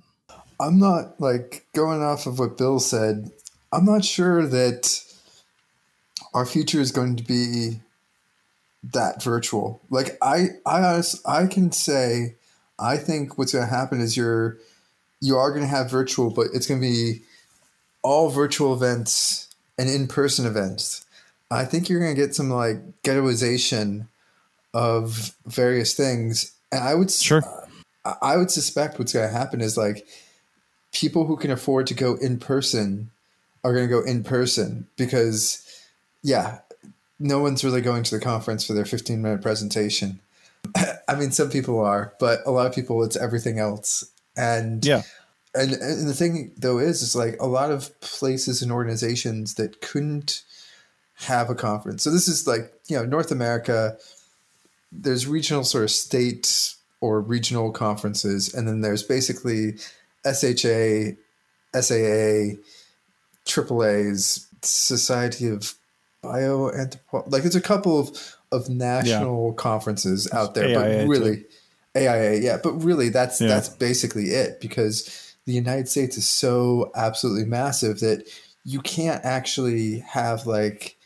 I'm not like going off of what Bill said. I'm not sure that our future is going to be that virtual. Like I, I honest, I can say, I think what's going to happen is you're, you are going to have virtual, but it's going to be all virtual events and in-person events. I think you're going to get some like ghettoization of various things, and I would sure. I would suspect what's going to happen is like people who can afford to go in person are going to go in person because, yeah, no one's really going to the conference for their 15 minute presentation. I mean, some people are, but a lot of people, it's everything else. And yeah. And, and the thing though is, is like a lot of places and organizations that couldn't have a conference. So this is like, you know, North America, there's regional sort of state or regional conferences, and then there's basically SHA, SAA, AAA's Society of Bioanthropology. Like there's a couple of of national yeah. conferences out there, AIA but really too. AIA, yeah, but really that's yeah. that's basically it because the United States is so absolutely massive that you can't actually have like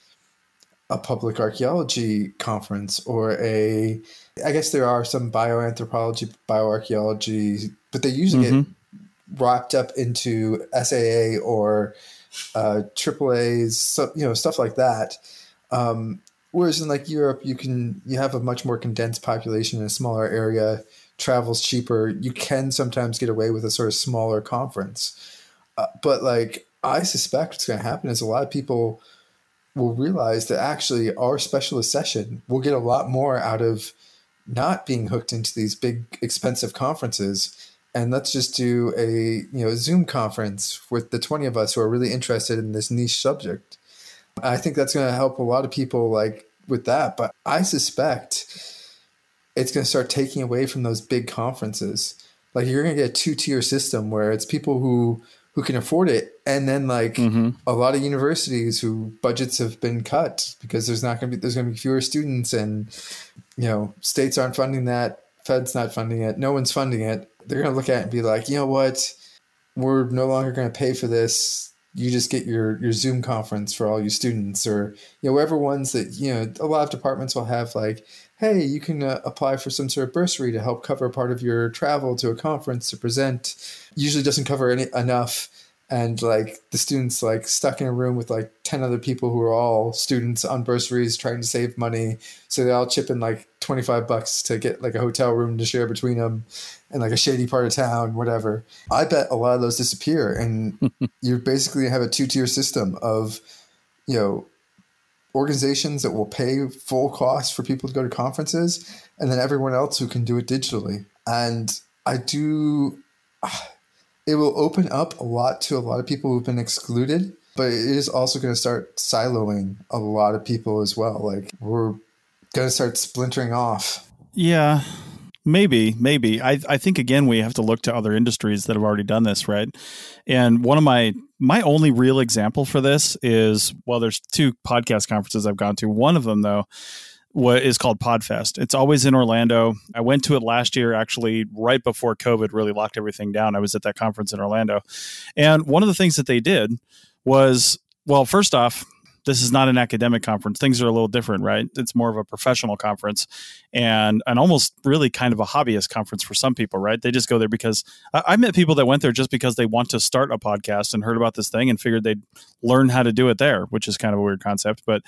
a public archaeology conference or a I guess there are some bioanthropology, bioarchaeology, but they usually mm-hmm. get wrapped up into SAA or uh, AAA's, you know, stuff like that. Um, whereas in like Europe, you can you have a much more condensed population in a smaller area, travels cheaper. You can sometimes get away with a sort of smaller conference, uh, but like I suspect what's going to happen is a lot of people will realize that actually our specialist session will get a lot more out of not being hooked into these big expensive conferences and let's just do a you know zoom conference with the 20 of us who are really interested in this niche subject. I think that's going to help a lot of people like with that but i suspect it's going to start taking away from those big conferences. Like you're going to get a two-tier system where it's people who who can afford it and then like mm-hmm. a lot of universities who budgets have been cut because there's not going to be there's going to be fewer students and you know states aren't funding that fed's not funding it no one's funding it they're going to look at it and be like you know what we're no longer going to pay for this you just get your your zoom conference for all your students or you know whatever ones that you know a lot of departments will have like hey, you can uh, apply for some sort of bursary to help cover part of your travel to a conference to present. Usually doesn't cover any enough. And like the students like stuck in a room with like 10 other people who are all students on bursaries trying to save money. So they all chip in like 25 bucks to get like a hotel room to share between them in like a shady part of town, whatever. I bet a lot of those disappear. And you basically have a two tier system of, you know, organizations that will pay full cost for people to go to conferences, and then everyone else who can do it digitally. And I do, ah, it will open up a lot to a lot of people who've been excluded, but it is also going to start siloing a lot of people as well. Like we're going to start splintering off. Yeah. Maybe, maybe. I I think again we have to look to other industries that have already done this, right? And one of my my only real example for this is well, there's two podcast conferences I've gone to. One of them though what is called Podfest. It's always in Orlando. I went to it last year, actually, right before COVID really locked everything down. I was at that conference in Orlando. And one of the things that they did was, well, first off, this is not an academic conference. Things are a little different, right? It's more of a professional conference and an almost really kind of a hobbyist conference for some people, right? They just go there because I, I met people that went there just because they want to start a podcast and heard about this thing and figured they'd learn how to do it there, which is kind of a weird concept. But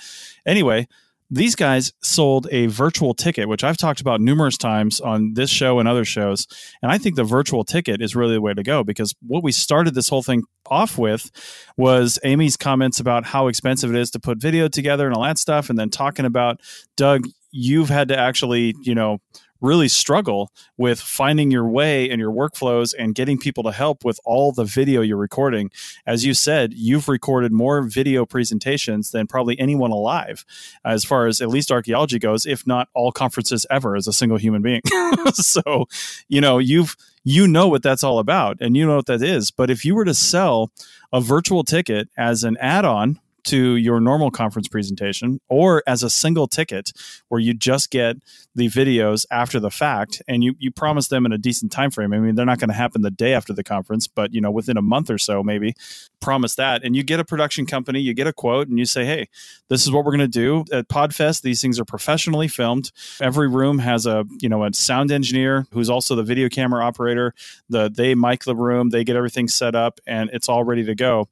anyway, these guys sold a virtual ticket, which I've talked about numerous times on this show and other shows. And I think the virtual ticket is really the way to go because what we started this whole thing off with was Amy's comments about how expensive it is to put video together and all that stuff. And then talking about, Doug, you've had to actually, you know, really struggle with finding your way and your workflows and getting people to help with all the video you're recording. As you said, you've recorded more video presentations than probably anyone alive, as far as at least archaeology goes, if not all conferences ever as a single human being. so, you know, you've you know what that's all about and you know what that is. But if you were to sell a virtual ticket as an add-on to your normal conference presentation or as a single ticket where you just get the videos after the fact and you, you promise them in a decent time frame. I mean, they're not going to happen the day after the conference, but you know, within a month or so, maybe promise that. And you get a production company, you get a quote and you say, Hey, this is what we're going to do at Podfest. These things are professionally filmed. Every room has a, you know, a sound engineer who's also the video camera operator. The, they mic the room, they get everything set up and it's all ready to go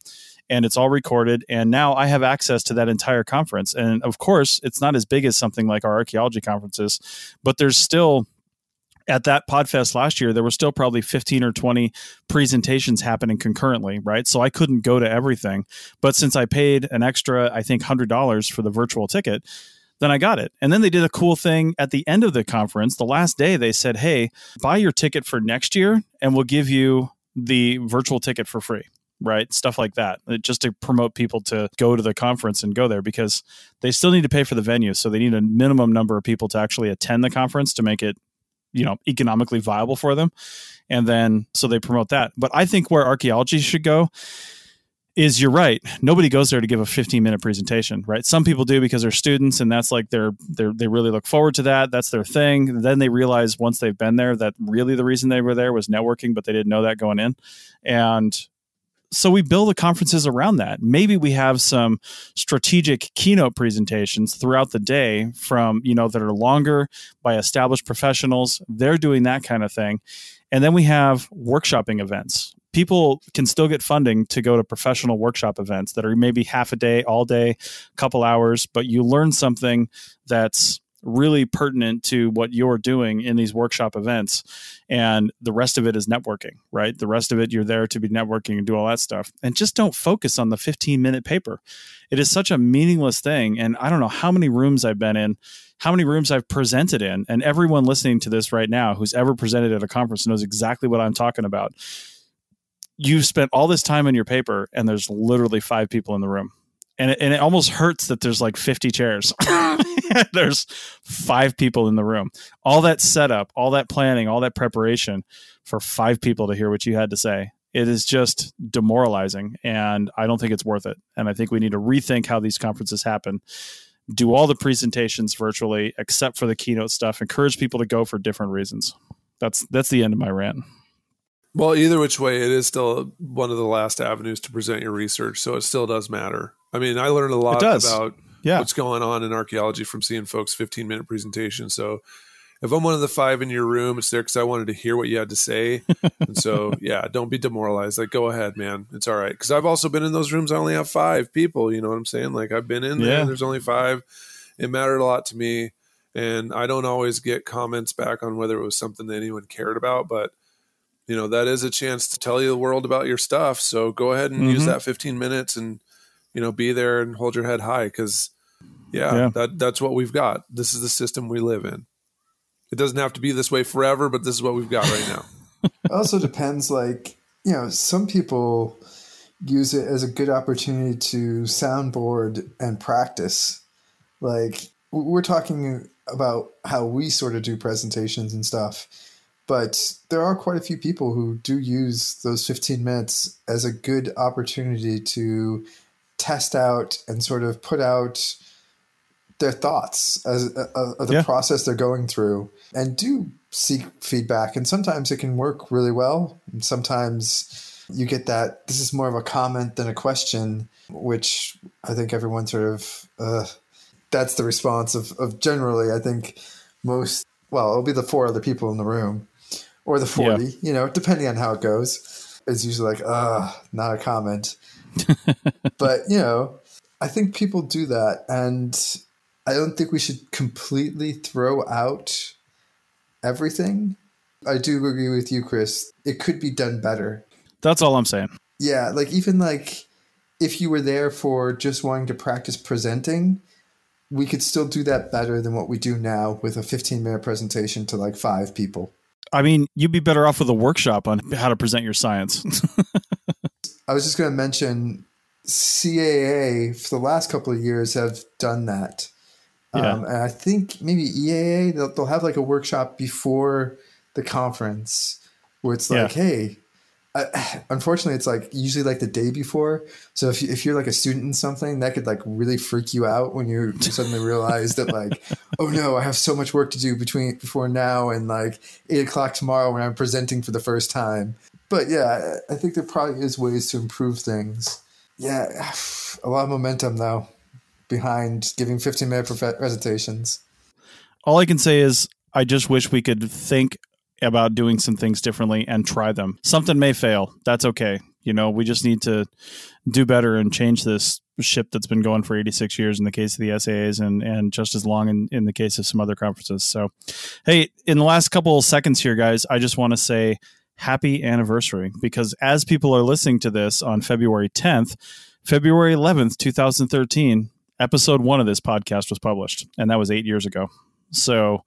and it's all recorded. And now I have access to that entire conference. And of course, it's not as big as something like our archaeology conferences, but there's still at that podfest last year there were still probably 15 or 20 presentations happening concurrently right so i couldn't go to everything but since i paid an extra i think $100 for the virtual ticket then I got it. And then they did a cool thing at the end of the conference. The last day, they said, Hey, buy your ticket for next year and we'll give you the virtual ticket for free right? Stuff like that, uh, just to promote people to go to the conference and go there because they still need to pay for the venue. So they need a minimum number of people to actually attend the conference to make it, you know, economically viable for them. And then so they promote that. But I think where archaeology should go is you're right. Nobody goes there to give a 15 minute presentation, right? Some people do because they're students and that's like they're, they're they really look forward to that. That's their thing. Then they realize once they've been there that really the reason they were there was networking, but they didn't know that going in. And so we build the conferences around that. Maybe we have some strategic keynote presentations throughout the day from, you know, that are longer by established professionals. They're doing that kind of thing. And then we have workshopping events. People can still get funding to go to professional workshop events that are maybe half a day, all day, couple hours, but you learn something that's really pertinent to what you're doing in these workshop events. And the rest of it is networking right? The rest of it you're there to be networking and do all that stuff. And just don't focus on the 15 minute paper. It is such a meaningless thing. And i don't know how many rooms i've been in how many rooms i've presented in. And everyone listening to this right now who's ever presented at a conference knows exactly what i'm talking about. You've spent all this time on your paper and there's literally five people in the room and it, and it almost hurts that there's like 50 chairs. there's five people in the room. All that setup, all that planning, all that preparation for five people to hear what you had to say. It is just demoralizing, and I don't think it's worth it. And I think we need to rethink how these conferences happen. Do all the presentations virtually, except for the keynote stuff. Encourage people to go for different reasons. That's that's the end of my rant. Well, either which way, it is still one of the last avenues to present your research, so it still does matter. I mean, I learned a lot about yeah. what's going on in archaeology from seeing folks 15 minute presentations. So if I'm one of the five in your room, it's there because I wanted to hear what you had to say. and so, yeah, don't be demoralized. Like, go ahead, man. It's all right. Because I've also been in those rooms. I only have five people. You know what I'm saying? Like, I've been in there. Yeah. There's only five. It mattered a lot to me. And I don't always get comments back on whether it was something that anyone cared about. But, you know, that is a chance to tell you the world about your stuff. So go ahead and use Mhm. that 15 minutes and, you know, be there and hold your head high because, yeah, Yeah. that that's what we've got. This is the system we live in. It doesn't have to be this way forever, but this is what we've got right now. It also depends, like, you know, some people use it as a good opportunity to soundboard and practice. Like, we're talking about how we sort of do presentations and stuff, but there are quite a few people who do use those 15 minutes as a good opportunity to test out and sort of put out their thoughts as uh, uh, of the Yeah. process they're going through and do seek feedback. And sometimes it can work really well. And sometimes you get that this is more of a comment than a question which i think everyone sort of uh, that's the response of, of generally i think most well it'll be the four other people in the room or the 40 you know depending on how it goes. It's usually like uh not a comment. But you know i think people do that and i don't think we should completely throw out everything. I do agree with you chris. It could be done better. That's all I'm saying. yeah like even like if you were there for just wanting to practice presenting we could still do that better than what we do now with a 15 minute presentation to like five people I mean, you'd be better off with a workshop on how to present your science. I was just going to mention CAA for the last couple of years have done that. Yeah. Um, and I think maybe EAA, they'll, they'll have like a workshop before the conference where it's like, hey, unfortunately, it's like usually like the day before. So if, you, if you're like a student in something, that could like really freak you out when you suddenly realize that like, oh no, I have so much work to do between before now and like eight o'clock tomorrow when I'm presenting for the first time. But yeah, I I think there probably is ways to improve things. Yeah, a lot of momentum though behind giving 15 minute presentations. all I can say is I just wish we could think about doing some things differently and try them. Something may fail. That's okay. You know, we just need to do better and change this ship that's been going for 86 years in the case of the SAAs and, and just as long in, in the case of some other conferences. So, hey, in the last couple of seconds here, guys, I just want to say happy anniversary because as people are listening to this on February 10th, February 11th, 2013, episode one of this podcast was published, and that was eight years ago. So,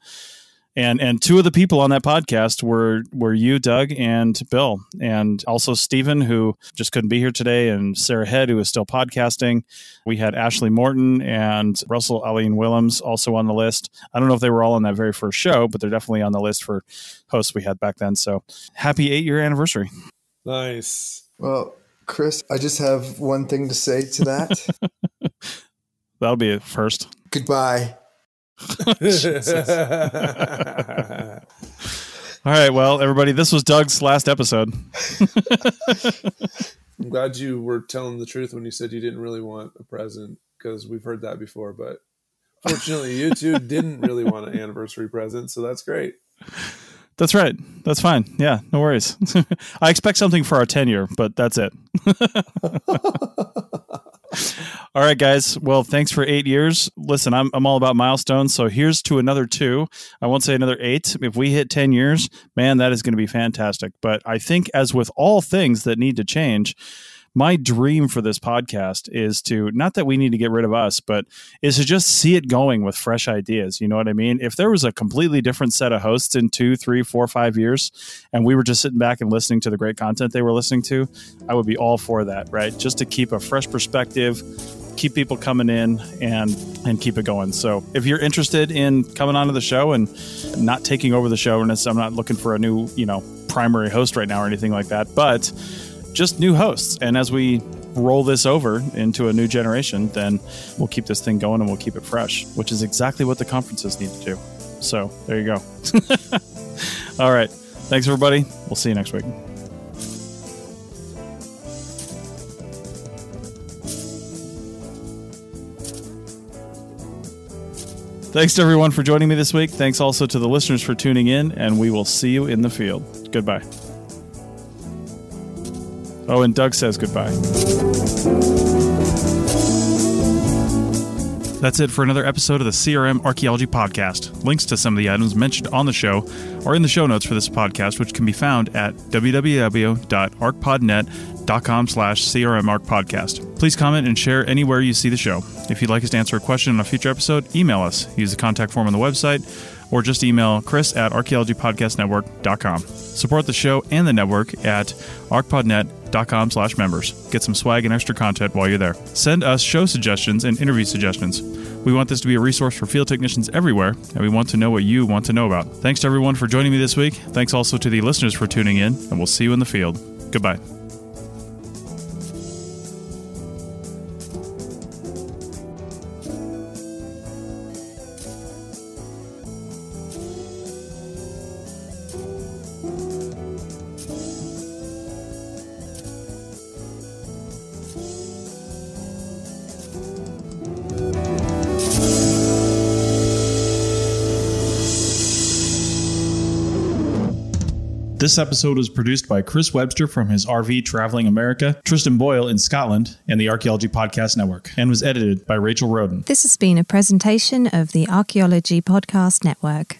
and and two of the people on that podcast were were you, Doug, and Bill, and also Stephen, who just couldn't be here today, and Sarah Head, who is still podcasting. We had Ashley Morton and Russell Aline Willems also on the list. I don't know if they were all on that very first show, but they're definitely on the list for hosts we had back then. So happy eight year anniversary! Nice. Well, Chris, I just have one thing to say to that. That'll be it first. Goodbye. All right, well, everybody, this was Doug's last episode. I'm glad you were telling the truth when you said you didn't really want a present because we've heard that before. But fortunately, you two didn't really want an anniversary present, so that's great. That's right. That's fine. Yeah, no worries. I expect something for our tenure, but that's it. all right, guys. Well, thanks for eight years. Listen, I'm, I'm all about milestones. So here's to another two. I won't say another eight. If we hit 10 years, man, that is going to be fantastic. But I think, as with all things that need to change, my dream for this podcast is to not that we need to get rid of us, but is to just see it going with fresh ideas. You know what I mean? If there was a completely different set of hosts in two, three, four, five years, and we were just sitting back and listening to the great content they were listening to, I would be all for that, right? Just to keep a fresh perspective keep people coming in and and keep it going. So if you're interested in coming onto the show and not taking over the show, and I'm not looking for a new you know primary host right now or anything like that, but just new hosts. And as we roll this over into a new generation, then we'll keep this thing going and we'll keep it fresh, which is exactly what the conferences need to do. So there you go. All right. Thanks, everybody. We'll see you next week. Thanks to everyone for joining me this week. Thanks also to the listeners for tuning in, and we will see you in the field. Goodbye. Oh, and Doug says goodbye. That's it for another episode of the CRM Archaeology Podcast. Links to some of the items mentioned on the show are in the show notes for this podcast, which can be found at www.archpodnet.com slash crmarchpodcast. Please comment and share anywhere you see the show. If you'd like us to answer a question on a future episode, email us. Use the contact form on the website or just email chris at archaeologypodcastnetwork.com. Support the show and the network at archpodnet.com slash members. Get some swag and extra content while you're there. Send us show suggestions and interview suggestions. We want this to be a resource for field technicians everywhere, and we want to know what you want to know about. Thanks to everyone for joining me this week. Thanks also to the listeners for tuning in, and we'll see you in the field. Goodbye. This episode was produced by Chris Webster from his RV Traveling America, Tristan Boyle in Scotland, and the Archaeology Podcast Network, and was edited by Rachel Roden. This has been a presentation of the Archaeology Podcast Network.